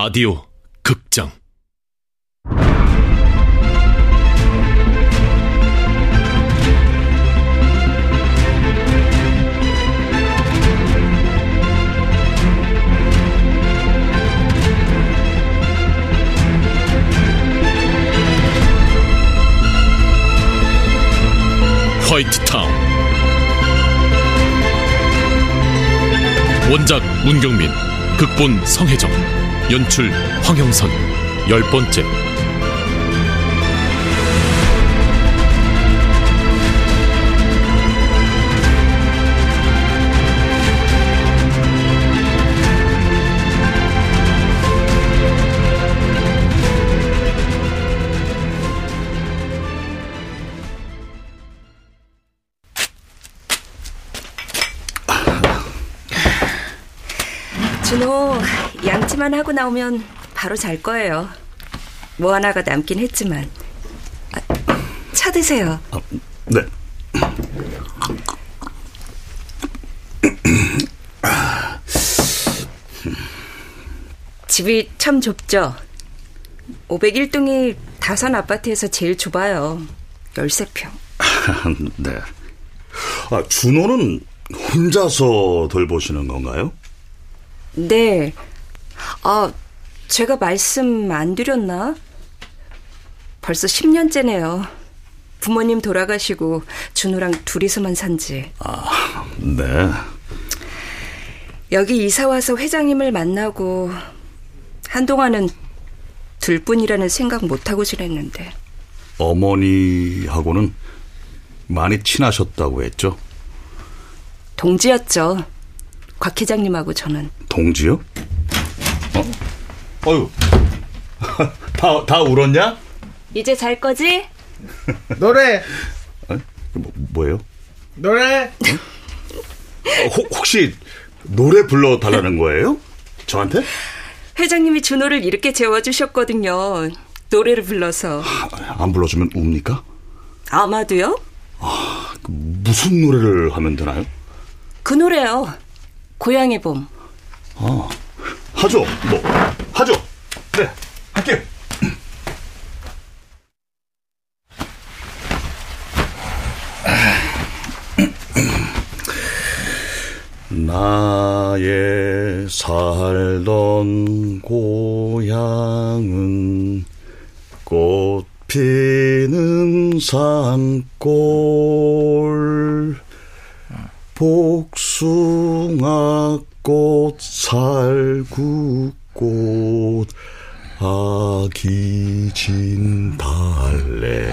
라디오 극장. 화이트타운. 원작 문경민 극본 성혜정 연출 황영선 열 번째 양치만 하고 나오면 바로 잘 거예요. 뭐 하나가 남긴 했지만. 아, 차 드세요. 아, 네. 집이 참 좁죠? 501동이 다산 아파트에서 제일 좁아요. 13평. 네. 아, 준호는 혼자서 돌보시는 건가요? 네. 아, 제가 말씀 안 드렸나? 벌써 10년째네요. 부모님 돌아가시고 준호랑 둘이서만 산지. 아, 네. 여기 이사 와서 회장님을 만나고 한동안은 둘뿐이라는 생각 못 하고 지냈는데. 어머니하고는 많이 친하셨다고 했죠? 동지였죠. 곽 회장님하고 저는. 동지요? 어? 어유. 다, 다 울었냐? 이제 잘 거지? 노래. 어? 뭐, 뭐예요? 노래. 어, 혹, 혹시 노래 불러 달라는 거예요? 저한테? 회장님이 준호를 이렇게 재워주셨거든요. 노래를 불러서. 안 불러주면 웁니까? 아마도요? 아, 그 무슨 노래를 하면 되나요? 그 노래요. 고향의 봄. 아, 하죠. 뭐, 하죠. 네, 할게요. 나의 살던 고향은 꽃 피는 산골 복숭아 꽃 살 구꽃 아기 진 달래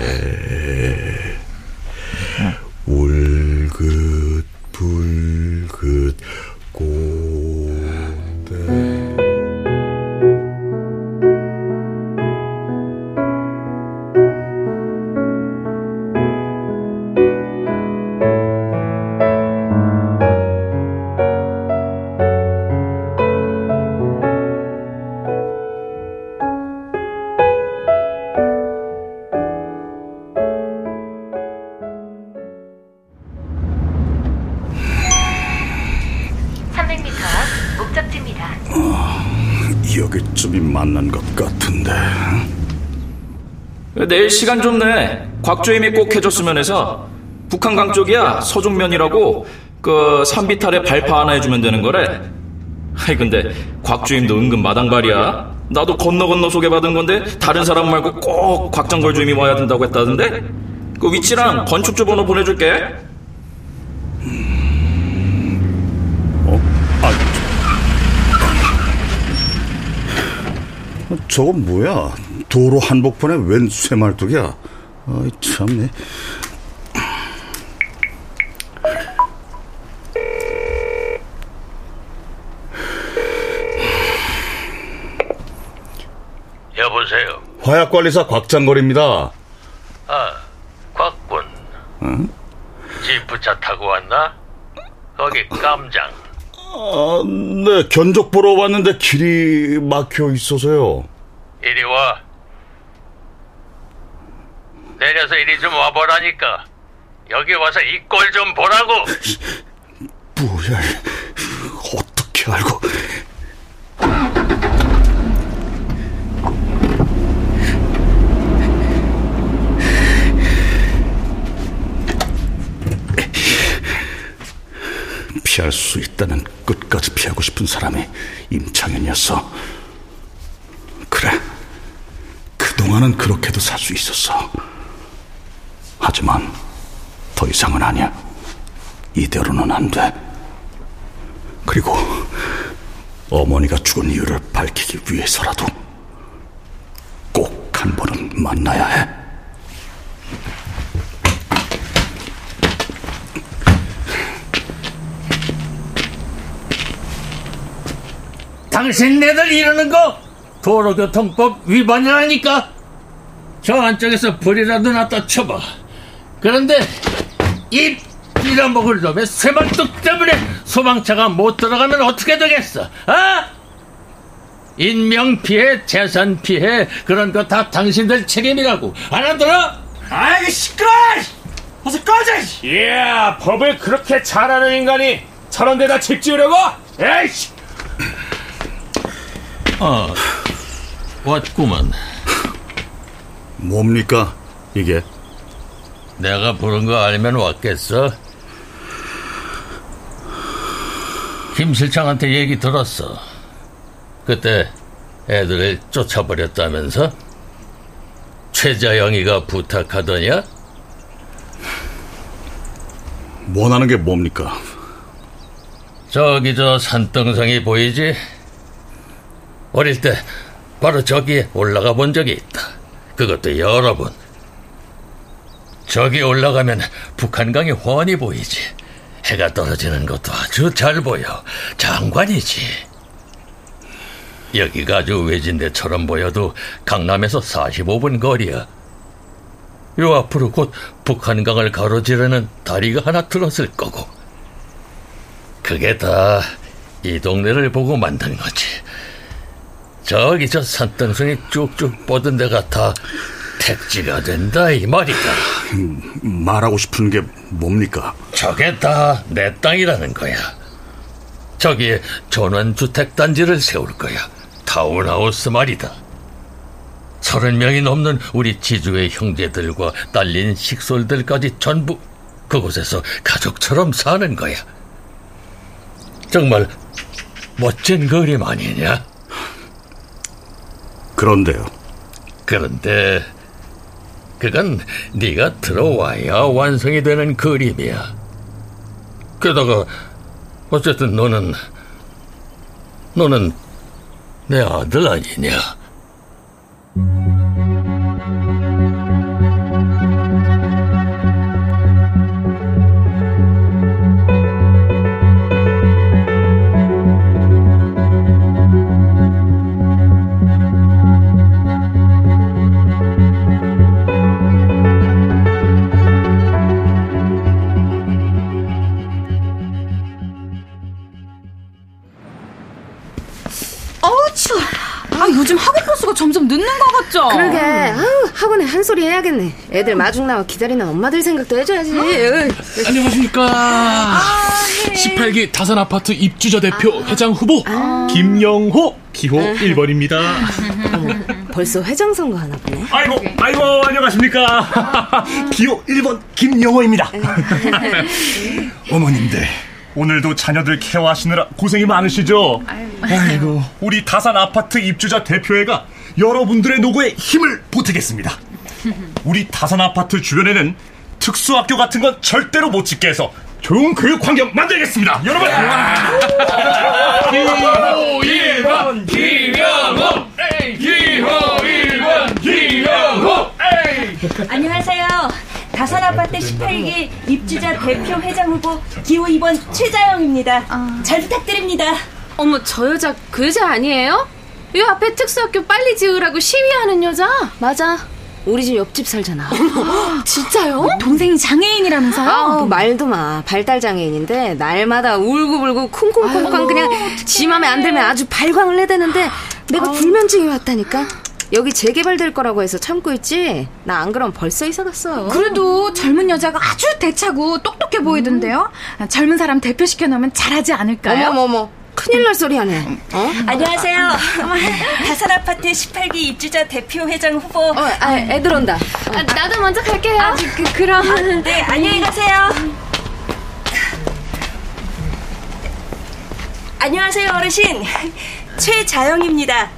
만난 것 같은데. 내일 시간 좀 내. 곽주임이 꼭 해줬으면 해서. 북한강 쪽이야. 서종면이라고 그 산비탈에 발파 하나 해주면 되는 거래. 아이 근데 곽주임도 은근 마당발이야. 나도 건너 건너 소개받은 건데 다른 사람 말고 꼭 곽정걸 주임이 와야 된다고 했다던데. 그 위치랑 건축주 번호 보내줄게. 어? 아, 저건 뭐야? 도로 한복판에 웬 쇠말뚝이야? 아이, 참네. 여보세요. 화약관리사 곽장거리입니다. 아, 곽군. 응? 지프차 타고 왔나? 거기 깜장. 아, 네, 견적 보러 왔는데 길이 막혀 있어서요. 이리 와. 내려서 이리 좀 와보라니까. 여기 와서 이 꼴 좀 보라고. 뭐야? 어떻게 알고? 피할 수 있다는 끝까지 피하고 싶은 사람이 임창현이었어. 동안은 그렇게도 살 수 있었어. 하지만 더 이상은 아니야. 이대로는 안 돼. 그리고 어머니가 죽은 이유를 밝히기 위해서라도 꼭 한 번은 만나야 해. 당신네들 이러는 거 도로교통법 위반이라니까. 저 안쪽에서 불이라도 놨다 쳐봐. 그런데 이 빌어먹을 놈의 쇠발뚝 때문에 소방차가 못 들어가면 어떻게 되겠어? 아? 인명 피해, 재산 피해 그런 거 다 당신들 책임이라고 알아들어? 아이 시끄러! 어서 꺼져! 이야 법을 그렇게 잘하는 인간이 저런 데다 책 지으려고? 에이씨! 아, 왔구만. 뭡니까, 이게? 내가 부른 거 알면 왔겠어? 김 실장한테 얘기 들었어. 그때 애들을 쫓아버렸다면서? 최자영이가 부탁하더냐? 원하는 게 뭡니까? 저기 저 산등성이 보이지? 어릴 때 바로 저기에 올라가 본 적이 있다. 그것도 여러 번. 저기 올라가면 북한강이 훤히 보이지. 해가 떨어지는 것도 아주 잘 보여. 장관이지. 여기가 아주 외진데처럼 보여도 강남에서 45분 거리야. 요 앞으로 곧 북한강을 가로지르는 다리가 하나 들었을 거고. 그게 다 이 동네를 보고 만든 거지. 저기 저 산등성이 쭉쭉 뻗은 데가 다 택지가 된다 이 말이다. 말하고 싶은 게 뭡니까? 저게 다 내 땅이라는 거야. 저기에 전원주택단지를 세울 거야. 타운하우스 말이다. 서른 명이 넘는 우리 지주의 형제들과 딸린 식솔들까지 전부 그곳에서 가족처럼 사는 거야. 정말 멋진 그림 아니냐? 그런데요. 그런데 그건 네가 들어와야 완성이 되는 그림이야. 게다가 어쨌든 너는 너는 내 아들 아니냐? 학원에 한 소리 해야겠네. 애들 마중 나와 기다리는 엄마들 생각도 해줘야지. 으이. 안녕하십니까. 18기 다산 아파트 입주자 대표 회장 후보 김영호 기호 1번입니다. 벌써 회장 선거 하나 보네. 아이고, 아이고, 안녕하십니까. 기호 1번 김영호입니다. 어머님들, 오늘도 자녀들 케어하시느라 고생이 많으시죠? 아이고, 우리 다산 아파트 입주자 대표회가 여러분들의 노고에 힘을 보태겠습니다. 우리 다산 아파트 주변에는 특수학교 같은 건 절대로 못 짓게 해서 좋은 교육 환경 만들겠습니다. 여러분! 기호 1번 김영호! 기호 1번 김영호! 안녕하세요. 다산 아파트 18기 입주자 대표 회장 후보 기호 2번 최자영입니다. 잘 부탁드립니다. 어머, 저 여자 그 여자 아니에요? 이 앞에 특수학교 빨리 지으라고 시위하는 여자? 맞아. 우리 집 옆집 살잖아. 진짜요? 동생이 장애인이라면서요? 아우, 말도 마. 발달 장애인인데 날마다 울고불고 쿵쿵쿵쾅 그냥 지 맘에 안 들면 아주 발광을 내대는데 내가 불면증이 왔다니까. 여기 재개발될 거라고 해서 참고 있지. 나 안 그럼 벌써 이사 갔어. 그래도 젊은 여자가 아주 대차고 똑똑해 보이던데요? 젊은 사람 대표시켜 놓으면 잘하지 않을까요? 어머머머. 큰일 날 소리 하네. 어? 안녕하세요. 다산 아파트 18기 입주자 대표 회장 후보. 어, 아, 애들 온다. 아, 나도 먼저 갈게요. 아, 그, 그럼 네, 안녕히 가세요. 안녕하세요, 어르신. 최자영입니다.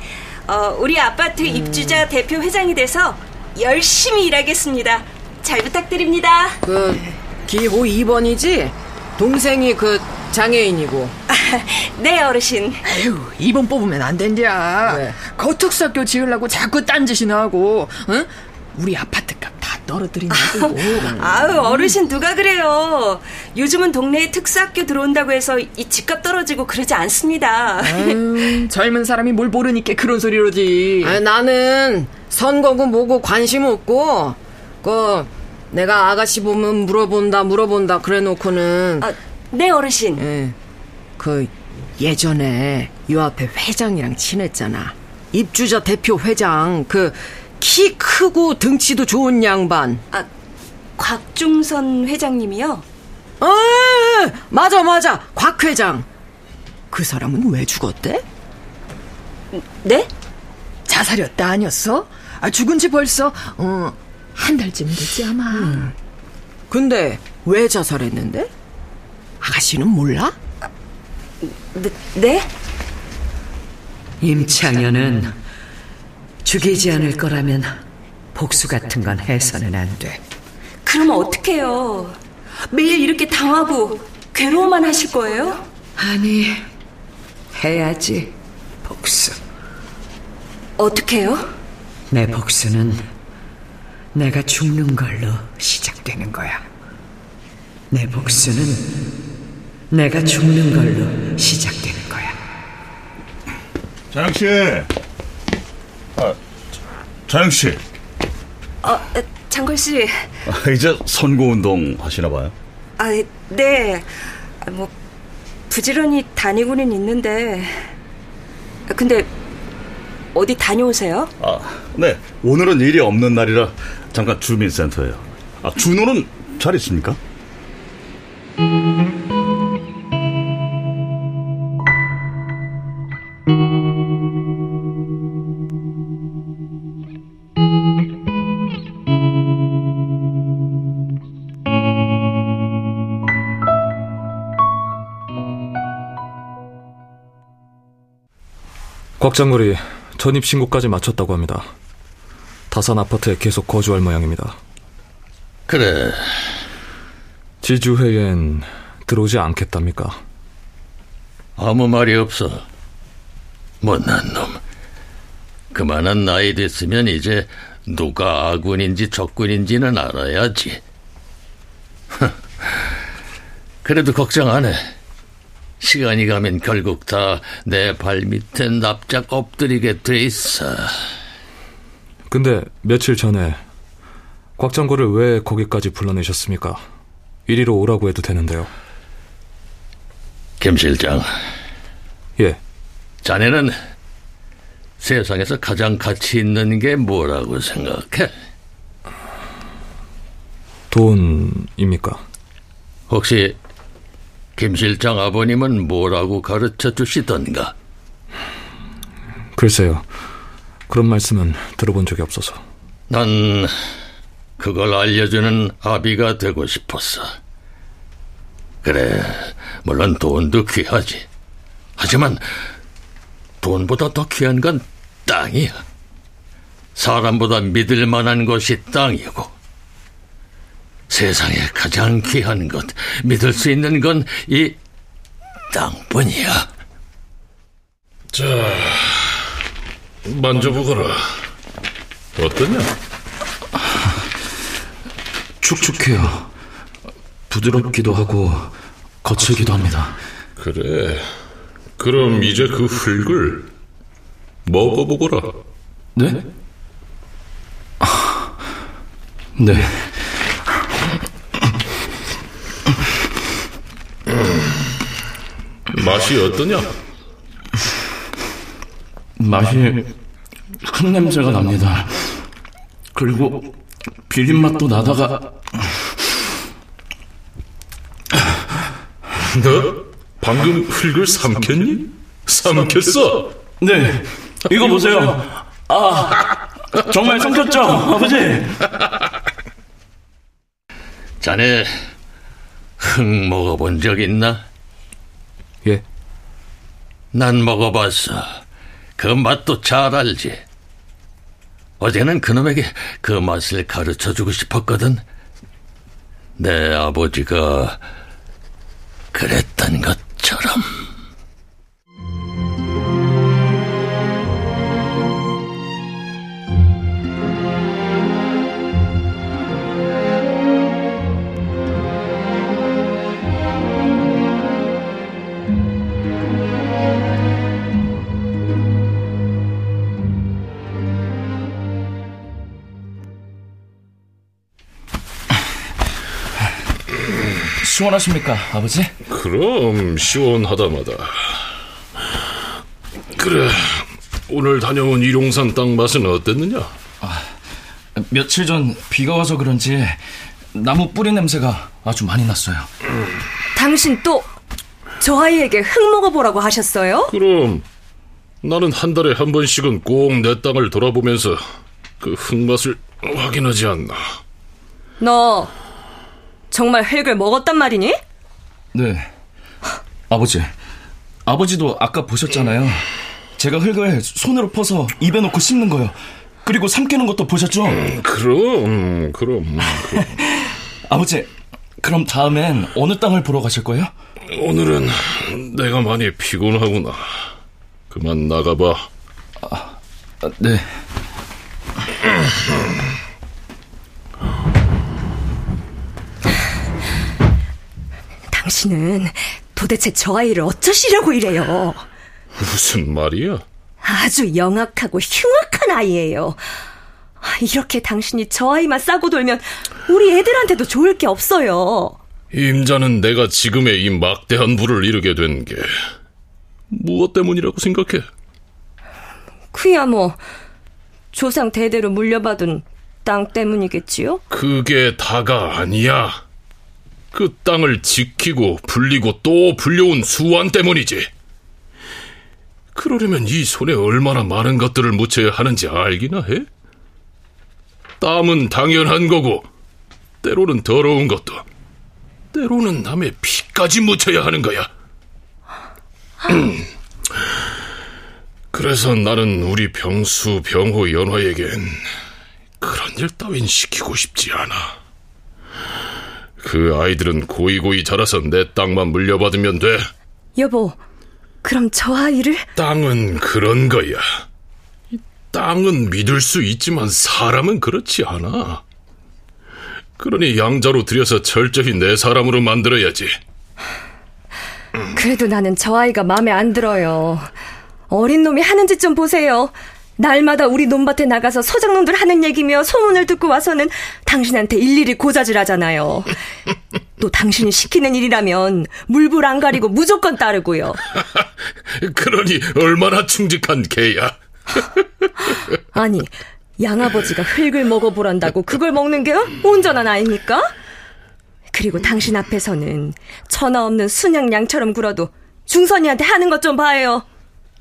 어, 우리 아파트 입주자 대표 회장이 돼서 열심히 일하겠습니다. 잘 부탁드립니다. 그 기호 2번이지? 동생이 그 장애인이고. 네, 어르신. 아유, 2번 뽑으면 안 된디야. 왜? 거특학교 지으려고 자꾸 딴짓이나 하고, 응? 우리 아파트 값 다 떨어뜨린다고. 아유, 어르신 누가 그래요. 요즘은 동네에 특수학교 들어온다고 해서 이 집값 떨어지고 그러지 않습니다. 아유, 젊은 사람이 뭘 모르니까 그런 소리로지. 아, 나는 선거고 뭐고 관심 없고, 그, 내가 아가씨 보면 물어본다, 물어본다, 그래 놓고는. 아, 네, 어르신. 예. 그, 예전에 요 앞에 회장이랑 친했잖아. 입주자 대표 회장, 그, 키 크고 등치도 좋은 양반. 아, 곽중선 회장님이요? 아, 맞아, 맞아. 곽 회장. 그 사람은 왜 죽었대? 네? 자살이었다 아니었어? 아, 죽은 지 벌써, 어, 한 달쯤 됐지, 아마. 음. 근데 왜 자살했는데? 아가씨는 몰라? 네? 네? 임창현은 죽이지 않을 거라면 복수 같은 건 해서는 안 돼. 그러면 어떡해요? 매일 이렇게 당하고 괴로워만 하실 거예요? 아니, 해야지. 복수. 어떻게요? 내 복수는 내가 죽는 걸로 시작되는 거야. 내 복수는 내가 죽는 걸로 시작되는 거야. 자영 씨. 아, 자영 씨. 어, 장걸 씨. 아, 이제 선거 운동 하시나 봐요. 아, 네. 뭐 부지런히 다니고는 있는데. 근데 어디 다녀오세요? 아, 네. 오늘은 일이 없는 날이라 잠깐 주민센터에요. 아, 준호는 잘 있습니까? 곽장거리 전입 신고까지 마쳤다고 합니다. 다산 아파트에 계속 거주할 모양입니다. 그래. 지주회엔 들어오지 않겠답니까? 아무 말이 없어. 못난 놈. 그만한 나이 됐으면 이제 누가 아군인지 적군인지는 알아야지. 그래도 걱정 안 해. 시간이 가면 결국 다 내 발밑에 납작 엎드리게 돼 있어. 근데 며칠 전에 곽장고를 왜 거기까지 불러내셨습니까? 이리로 오라고 해도 되는데요. 김 실장. 예. 자네는 세상에서 가장 가치 있는 게 뭐라고 생각해? 돈입니까? 혹시 김 실장 아버님은 뭐라고 가르쳐 주시던가? 글쎄요. 그런 말씀은 들어본 적이 없어서. 난 그걸 알려주는 아비가 되고 싶었어. 그래, 물론 돈도 귀하지. 하지만 돈보다 더 귀한 건 땅이야. 사람보다 믿을 만한 것이 땅이고 세상에 가장 귀한 것, 믿을 수 있는 건 이 땅뿐이야. 자, 만져보거라. 어떠냐? 축축해요. 부드럽기도 하고 거칠기도 합니다. 그래. 그럼 이제 그 흙을 먹어보거라. 네? 네. 맛이 어떠냐? 맛이 흙 냄새가 납니다. 그리고 비린 맛도 나다가 너 방금 흙을 삼켰니? 삼켰어? 네. 이거 보세요. 아, 정말 삼켰죠, 아버지? 자네 흙 먹어본 적 있나? 예. 난 먹어봤어. 그 맛도 잘 알지. 어제는 그놈에게 그 맛을 가르쳐 주고 싶었거든. 내 아버지가 그랬던 것 시원하십니까, 아버지? 그럼 시원하다마다. 그래, 오늘 다녀온 일용산 땅 맛은 어땠느냐? 아, 며칠 전 비가 와서 그런지 나무 뿌리 냄새가 아주 많이 났어요. 당신 또 저 아이에게 흙 먹어보라고 하셨어요? 그럼 나는 한 달에 한 번씩은 꼭 내 땅을 돌아보면서 그 흙맛을 확인하지 않나. 너 정말 흙을 먹었단 말이니? 네. 아버지. 아버지도 아까 보셨잖아요. 제가 흙을 손으로 퍼서 입에 넣고 씹는 거요. 그리고 삼키는 것도 보셨죠? 음, 그럼, 그럼. 그럼. 아버지, 그럼 다음엔 어느 땅을 보러 가실 거예요? 오늘은 내가 많이 피곤하구나. 그만 나가봐. 아, 네. 당신은 도대체 저 아이를 어쩌시려고 이래요? 무슨 말이야? 아주 영악하고 흉악한 아이예요. 이렇게 당신이 저 아이만 싸고 돌면 우리 애들한테도 좋을 게 없어요. 임자는 내가 지금의 이 막대한 부를 이루게 된 게 무엇 때문이라고 생각해? 그야 뭐 조상 대대로 물려받은 땅 때문이겠지요? 그게 다가 아니야. 그 땅을 지키고 불리고 또 불려온 수완 때문이지. 그러려면 이 손에 얼마나 많은 것들을 묻혀야 하는지 알기나 해? 땀은 당연한 거고, 때로는 더러운 것도, 때로는 남의 피까지 묻혀야 하는 거야. 그래서 나는 우리 병수, 병호, 연화에겐 그런 일 따윈 시키고 싶지 않아. 그 아이들은 고이고이 자라서 내 땅만 물려받으면 돼. 여보, 그럼 저 아이를? 땅은 그런 거야. 땅은 믿을 수 있지만 사람은 그렇지 않아. 그러니 양자로 들여서 철저히 내 사람으로 만들어야지. 그래도 나는 저 아이가 마음에 안 들어요. 어린 놈이 하는 짓 좀 보세요. 날마다 우리 논밭에 나가서 서장농들 하는 얘기며 소문을 듣고 와서는 당신한테 일일이 고자질 하잖아요. 또 당신이 시키는 일이라면 물불 안 가리고 무조건 따르고요. 그러니 얼마나 충직한 개야. 아니, 양아버지가 흙을 먹어보란다고 그걸 먹는 게 온전한 아입니까? 그리고 당신 앞에서는 천하 없는 순양양처럼 굴어도 중선이한테 하는 것 좀 봐요.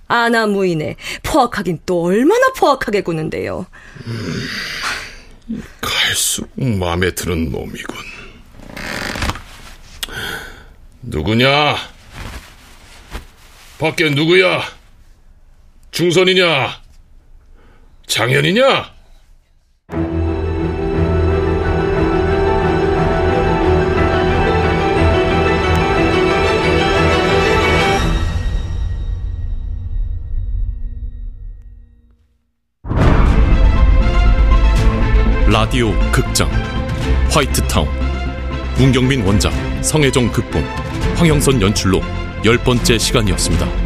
아나 무인에 포악하긴 또 얼마나 포악하게 구는데요. 음, 갈수록 마음에 드는 놈이군. 누구냐? 밖에 누구야? 중선이냐? 장현이냐? 라디오 극장 화이트타운 문경민 원작 성혜정 극본 황영선 연출로 열 번째 시간이었습니다.